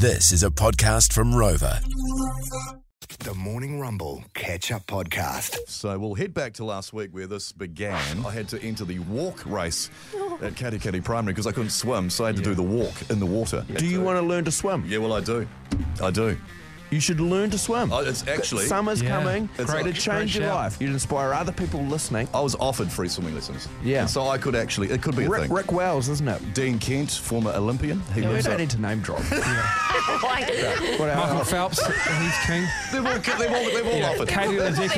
This is a podcast from Rova. The Morning Rumble Catch Up Podcast. So we'll head back to last week where this began. I had to enter the walk race at Katikati Primary because I couldn't swim, so I had to do the walk in the water. Do you want to learn to swim? Yeah, well, I do. I do. You should learn to swim. Oh, it's actually- Summer's Yeah. coming. It's Great to like- change your shout. life. You'd inspire other people listening. I was offered free swimming lessons. Yeah. And so I could actually, it could be a Rick, thing. Rick Wells, isn't it? Dean Kent, former Olympian. He Yeah, we lives don't up. need to name drop. Michael Phelps, he's king. They've all, they've all, they've all offered. Katie Ledecky,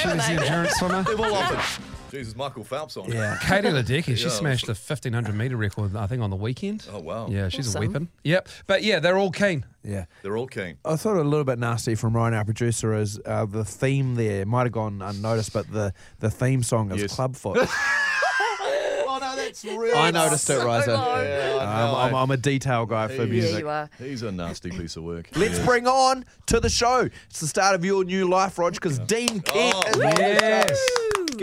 she was the endurance swimmer. They've all offered. Jesus, Michael Phelps on. Yeah. Katie Ledecky, she Yeah. smashed the 1500 metre record, I think, on the weekend. Oh, wow. Yeah, she's Awesome. a weapon. Yep. But yeah, they're all keen. Yeah. They're all keen. I thought a little bit nasty from Ryan, our producer, is uh, the theme there. Might have gone unnoticed, but the, the theme song is Yes. Clubfoot. Oh, no, that's really I noticed it, Riza. low. Um, I'm, I'm a detail guy for Yeah, music. Yeah, you are. He's a nasty piece of work. Let's Yeah. bring on to the show. It's the start of your new life, Rog, because Dean Kent Oh, is on the yes.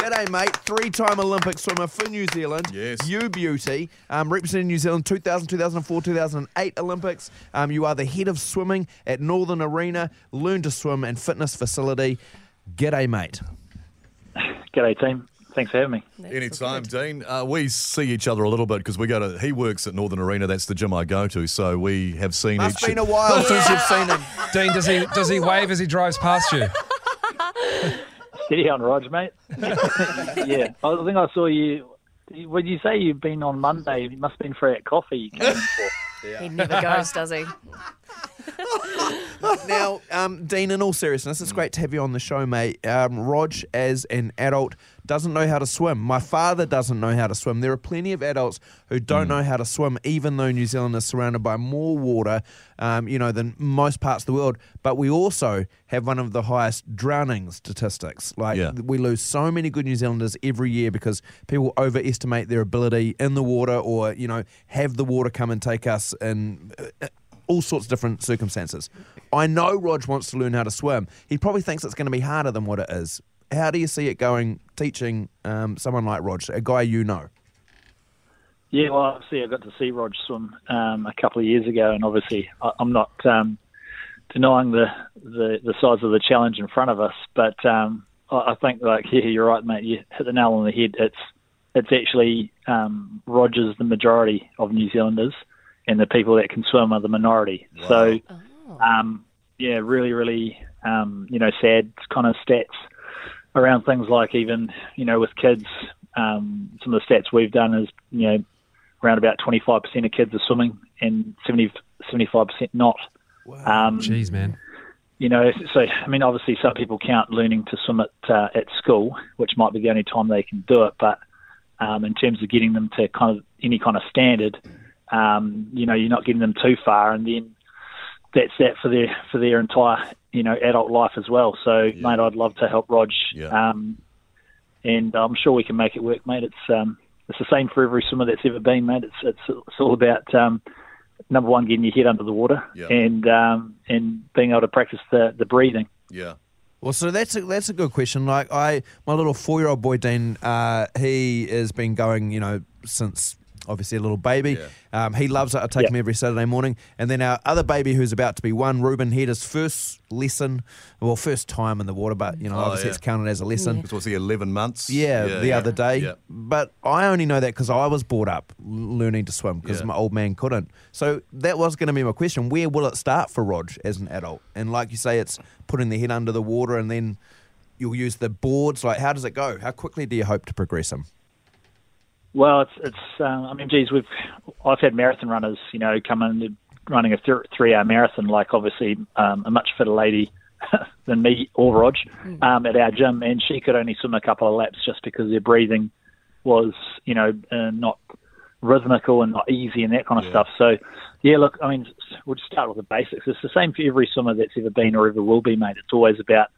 Show. G'day, mate. Three-time Olympic swimmer for New Zealand. Yes. You beauty. Um, representing New Zealand 2000, 2004, 2008 Olympics. Um, you are the head of swimming at Northern Arena, Learn to Swim and Fitness Facility. G'day, mate. G'day, team. Thanks for having me. Anytime, Dean. Uh, we see each other a little bit because we go to. He works at Northern Arena. That's the gym I go to. So we have seen Must each. been a while since you've seen him. Dean, does he does he wave as he drives past you? Steady on, Rog, mate. yeah, I think I saw you. When you say you've been on Monday, it must have been for that coffee you came in for. He never goes, does he? now, um, Dean, in all seriousness, it's great to have you on the show, mate. Um, Rog, as an adult, doesn't know how to swim. My father doesn't know how to swim. There are plenty of adults who don't know how to swim, even though New Zealand is surrounded by more water, um, you know, than most parts of the world. But we also have one of the highest drowning statistics. Like Yeah. we lose so many good New Zealanders every year because people overestimate their ability in the water, or you know, have the water come and take us in. uh, all sorts of different circumstances. I know Rog wants to learn how to swim. He probably thinks it's going to be harder than what it is. How do you see it going teaching um, someone like Rog, a guy you know? Yeah, well, obviously I got to see Rog swim um, a couple of years ago, and obviously I, I'm not um, denying the, the the size of the challenge in front of us, but um, I, I think like yeah, you're right, mate. You hit the nail on the head. It's it's actually um, Rogers the majority of New Zealanders, and the people that can swim are the minority. So, um, yeah, really, really, um, you know, sad kind of stats around things like even you know with kids. Um, some of the stats we've done is you know around about 25% of kids are swimming and 70, 75% not. Um, Jeez, man. you know, so I mean, obviously, some people count learning to swim at uh, at school, which might be the only time they can do it. But um, in terms of getting them to kind of any kind of standard, um, you know, you're not getting them too far, and then that's that for their for their entire you know adult life as well. So, mate, I'd love to help Rog, Yeah. um, and I'm sure we can make it work, mate. It's um, it's the same for every swimmer that's ever been, mate. It's it's it's all about um, number one, getting your head under the water, Yeah. and um, and being able to practice the, the breathing. Yeah. Well, so that's a, that's a good question. Like I, my little four year old boy Dean, uh, he has been going, you know, since obviously a little baby. Yeah. Um, he loves it. I take Yeah. him every Saturday morning. And then our other baby, who's about to be one, Ruben, he had his first lesson, well, first time in the water, but you know, Oh, obviously yeah. it's counted as a lesson. This was the 11 months. Yeah, the other day. Yeah. But I only know that because I was brought up learning to swim because Yeah. my old man couldn't. So that was going to be my question. Where will it start for Rog as an adult? And like you say, it's putting the head under the water and then you'll use the boards. Like, how does it go? How quickly do you hope to progress him? Well, it's it's. Um, I mean, geez, we've I've had marathon runners, you know, come in running a th- three-hour marathon, like obviously um, a much fitter lady than me or Rog um, at our gym, and she could only swim a couple of laps just because her breathing was, you know, uh, not rhythmical and not easy and that kind of stuff. So, yeah, look, I mean, we'll just start with the basics. It's the same for every swimmer that's ever been or ever will be, mate. It's always about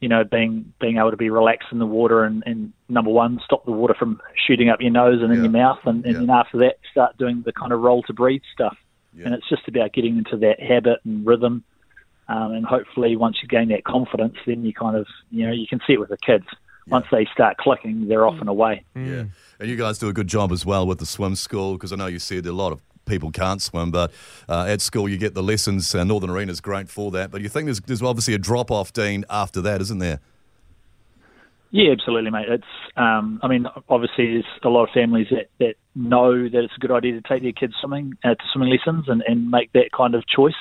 you know, being being able to be relaxed in the water and, and number one, stop the water from shooting up your nose and in your mouth, and, and Yeah. then after that, start doing the kind of roll to breathe stuff. Yeah. And it's just about getting into that habit and rhythm, um, and hopefully, once you gain that confidence, then you kind of, you know, you can see it with the kids. Once they start clicking, they're off and away. Yeah. And you guys do a good job as well with the swim school because I know you said a lot of people can't swim, but uh, at school you get the lessons. Uh, Northern Arena is great for that. But you think there's, there's obviously a drop off, Dean, after that, isn't there? Yeah, absolutely, mate. It's, um, I mean, obviously, there's a lot of families that, that know that it's a good idea to take their kids swimming uh, to swimming lessons and, and make that kind of choice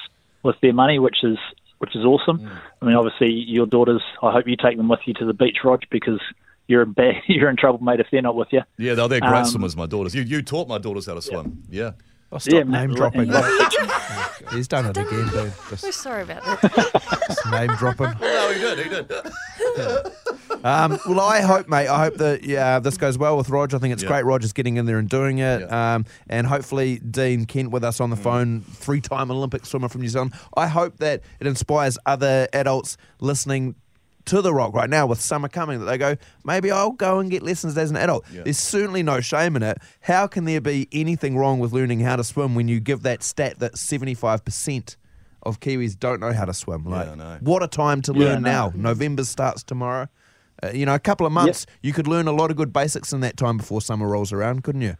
with their money, which is which is awesome. I mean, obviously, your daughters. I hope you take them with you to the beach, Rog, because you're in bad, you're in trouble, mate, if they're not with you. Yeah, they're, they're great Um, swimmers, my daughters. You, you taught my daughters how to swim. Yeah. Oh, stop Yeah, name dropping. And- He's done it again, dude. We're Just, sorry about that. just name dropping. No, he did. He did. Um, well, I hope, mate. I hope that yeah, this goes well with Roger. I think it's Yeah. great. Roger's getting in there and doing it. Yeah. Um, and hopefully, Dean Kent with us on the phone, three-time Olympic swimmer from New Zealand. I hope that it inspires other adults listening to the rock right now with summer coming that they go maybe i'll go and get lessons as an adult. Yeah. there's certainly no shame in it. How can there be anything wrong with learning how to swim when you give that stat that 75% of kiwis don't know how to swim? Like I know. what a time to learn I now. November starts tomorrow. Uh, you know, a couple of months, you could learn a lot of good basics in that time before summer rolls around, couldn't you?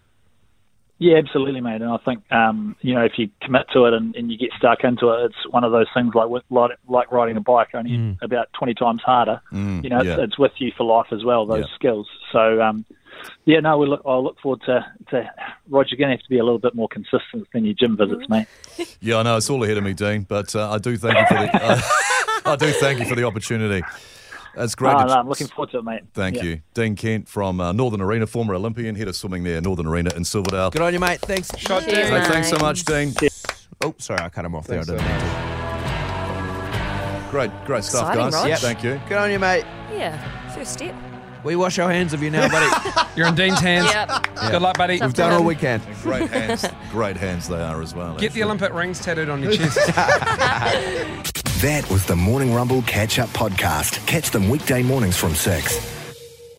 Yeah, absolutely, mate. And I think um, you know if you commit to it and, and you get stuck into it, it's one of those things like with, like, like riding a bike, only about twenty times harder. Mm, you know, yeah. it's, it's with you for life as well. Those Yeah. skills. So um, yeah, no, we look. I look forward to to Roger. You're going to have to be a little bit more consistent than your gym visits, mate. Yeah, I know it's all ahead of me, Dean, but uh, I do thank you for the uh, I do thank you for the opportunity. It's great. Oh, no, I'm looking forward to it, mate. Thank Yeah. you, Dean Kent from uh, Northern Arena, former Olympian, head of swimming there, Northern Arena in Silverdale. Good on you, mate. Thanks. Shot Cheers, Dean. Hey, thanks so much, Dean. Oh, sorry, I cut him off there. I Thanks didn't so mean to. Great, great stuff, Exciting, guys. Rog. Yep. Thank you. Good on you, mate. Yeah, first step. We wash our hands of you now, buddy. You're in Dean's hands. Yep. Good luck, buddy. We've done all we can. Great hands, great hands they are as well. Get the. Olympic rings tattooed on your chest. That was the Morning Rumble Catch Up Podcast. Catch them weekday mornings from 6.